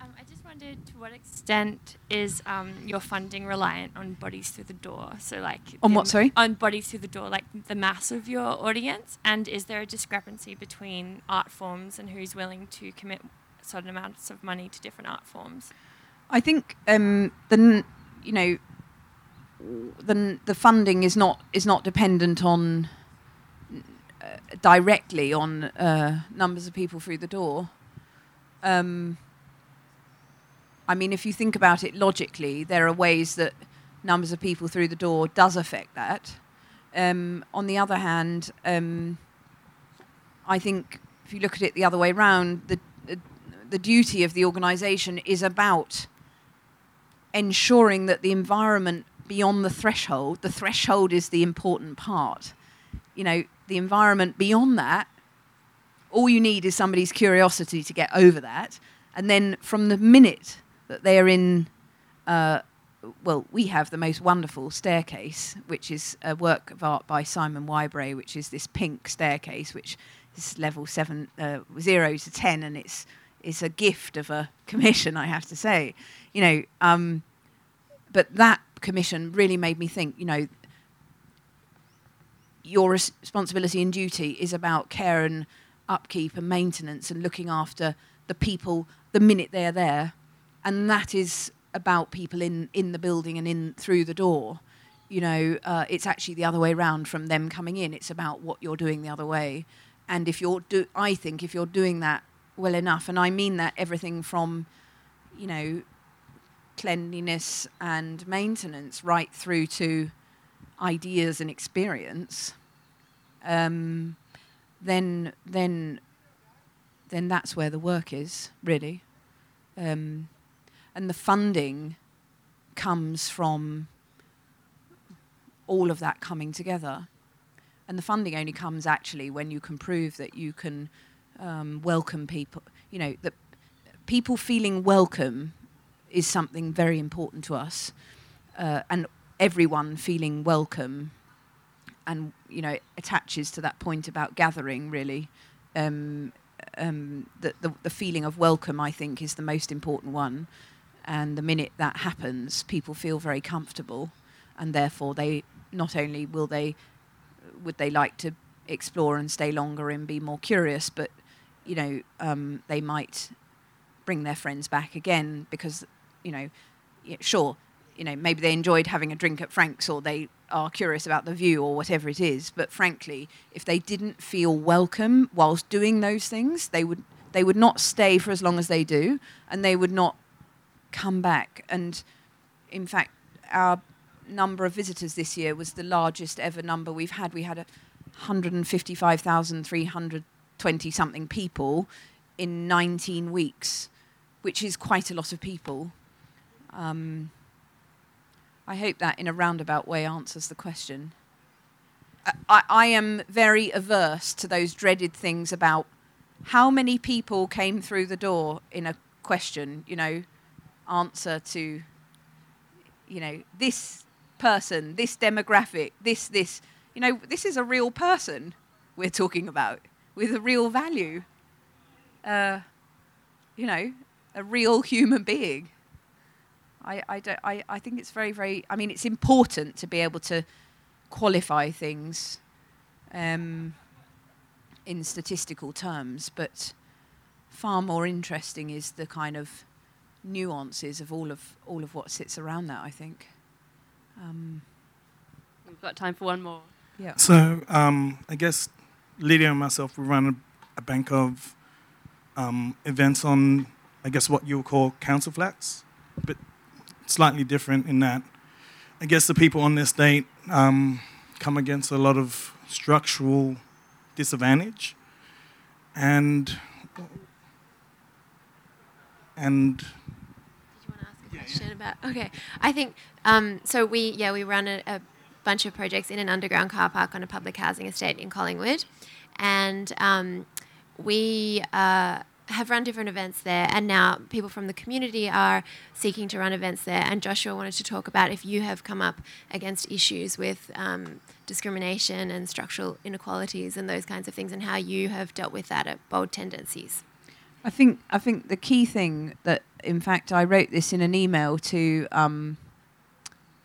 Um, I just wondered to what extent is um, your funding reliant on bodies through the door? So, like On the what, sorry? On bodies through the door, like the mass of your audience, and is there a discrepancy between art forms and who's willing to commit certain amounts of money to different art forms? I think um, the you know the the funding is not is not dependent on uh, directly on uh, numbers of people through the door. Um, I mean, if you think about it logically, there are ways that numbers of people through the door does affect that. Um, on the other hand, um, I think if you look at it the other way round, the the duty of the organisation is about ensuring that the environment beyond the threshold, the threshold is the important part. You know, the environment beyond that, all you need is somebody's curiosity to get over that. And then from the minute that they are in, uh, well, we have the most wonderful staircase, which is a work of art by Simon Whybray, which is this pink staircase, which is level seven, uh, zero to ten, and it's it's a gift of a commission, I have to say. You know, um, but that commission really made me think. You know, your res- responsibility and duty is about care and upkeep and maintenance and looking after the people the minute they're there, and that is about people in in the building and in through the door. You know, uh, it's actually the other way around from them coming in. It's about what you're doing the other way, and if you're do, I think if you're doing that well enough, and I mean that everything from, you know, cleanliness and maintenance right through to ideas and experience, um, then then then that's where the work is really, um, and the funding comes from all of that coming together, and the funding only comes actually when you can prove that you can um, welcome people. You know that people feeling welcome is something very important to us, uh, and everyone feeling welcome, and you know attaches to that point about gathering. Really, um, um, the, the the feeling of welcome, I think, is the most important one. And the minute that happens, people feel very comfortable, and therefore they not only will they would they like to explore and stay longer and be more curious, but you know um, they might bring their friends back again because you know sure you know maybe they enjoyed having a drink at Frank's or they are curious about the view or whatever it is. But frankly if they didn't feel welcome whilst doing those things they would they would not stay for as long as they do. And they would not come back. And in fact our number of visitors this year was the largest ever number we've had. We had a 155,320 something people in 19 weeks which is quite a lot of people. Um, I hope that in a roundabout way answers the question. I, I am very averse to those dreaded things about how many people came through the door in a question, you know, answer to, you know, this person, this demographic, this, this. You know, this is a real person we're talking about with a real value. Uh, you know, a real human being. I, I, don't, I, I think it's very, very, I mean, it's important to be able to qualify things um, in statistical terms, but far more interesting is the kind of nuances of all of all of what sits around that. I think. Um, We've got time for one more. yeah. So um, I guess Lydia and myself we run a, a bank of um, events on I guess what you would call council flats, but slightly different in that I guess the people on this date um, come against a lot of structural disadvantage, and and Did you want to ask a question about? Okay, I think um, so. We yeah we run a, a bunch of projects in an underground car park on a public housing estate in Collingwood, and um, we. Uh, have run different events there, and now people from the community are seeking to run events there. And Joshua wanted to talk about if you have come up against issues with um, discrimination and structural inequalities and those kinds of things, and how you have dealt with that at Bold Tendencies. I think I think the key thing that, in fact, I wrote this in an email to um,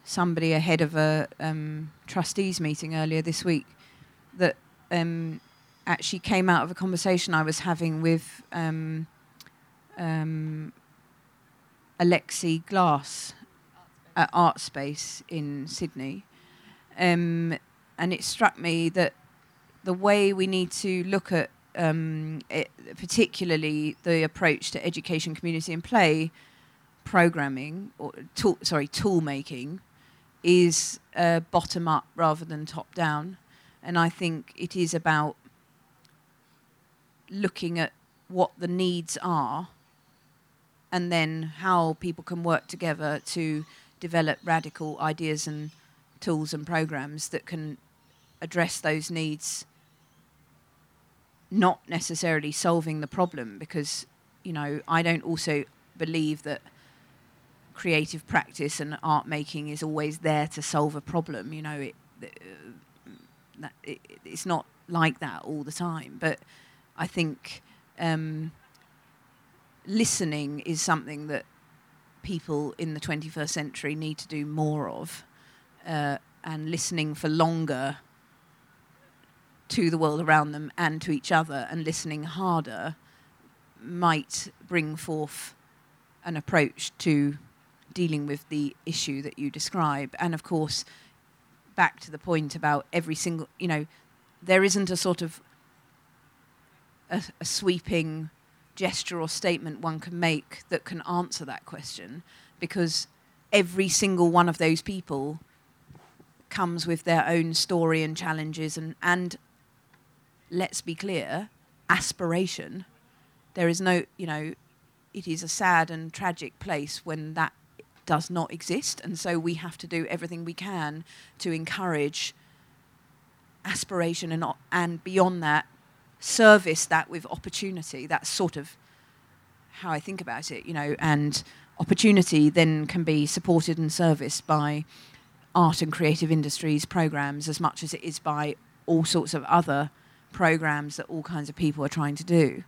somebody ahead of a um, trustees meeting earlier this week, that um, actually came out of a conversation I was having with um, um, Alexie Glass at Artspace in Sydney, um, and it struck me that the way we need to look at um, it, particularly the approach to education, community, and play programming or tool, sorry tool making is uh, bottom up rather than top down, and I think it is about looking at what the needs are and then how people can work together to develop radical ideas and tools and programs that can address those needs not necessarily solving the problem because you know I don't also believe that creative practice and art making is always there to solve a problem you know it, uh, it it's not like that all the time. But I think um, listening is something that people in the 21st century need to do more of uh, and listening for longer to the world around them and to each other and listening harder might bring forth an approach to dealing with the issue that you describe. And of course, back to the point about every single, you know, there isn't a sort of a, a sweeping gesture or statement one can make that can answer that question because every single one of those people comes with their own story and challenges and, and let's be clear, aspiration. There is no, you know, it is a sad and tragic place when that does not exist. And so we have to do everything we can to encourage aspiration and, and beyond that, service that with opportunity. That's sort of how I think about it, you know, and opportunity then can be supported and serviced by art and creative industries programs as much as it is by all sorts of other programs that all kinds of people are trying to do.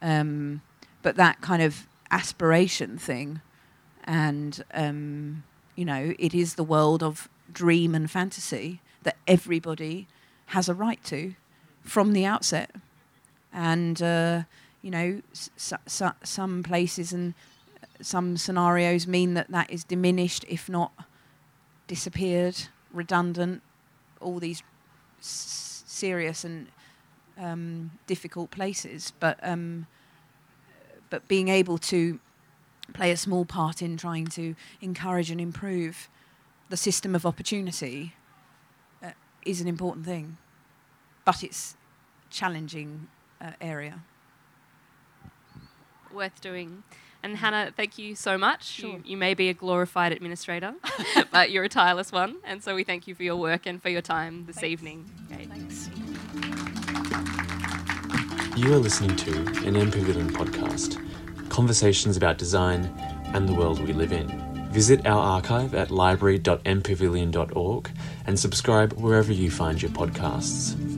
Um, but that kind of aspiration thing, and um, you know, it is the world of dream and fantasy that everybody has a right to from the outset. And uh, you know, s- s- some places and some scenarios mean that that is diminished, if not disappeared, redundant. All these s- serious and um, difficult places, but um, but being able to play a small part in trying to encourage and improve the system of opportunity uh, is an important thing, but it's challenging uh, area. Worth doing. And Hannah, thank you so much. Sure. You, you may be a glorified administrator, but you're a tireless one. And so we thank you for your work and for your time this Thanks. evening. Great. Thanks. You are listening to an M Pavilion podcast, conversations about design and the world we live in. Visit our archive at library.mpavilion.org and subscribe wherever you find your podcasts.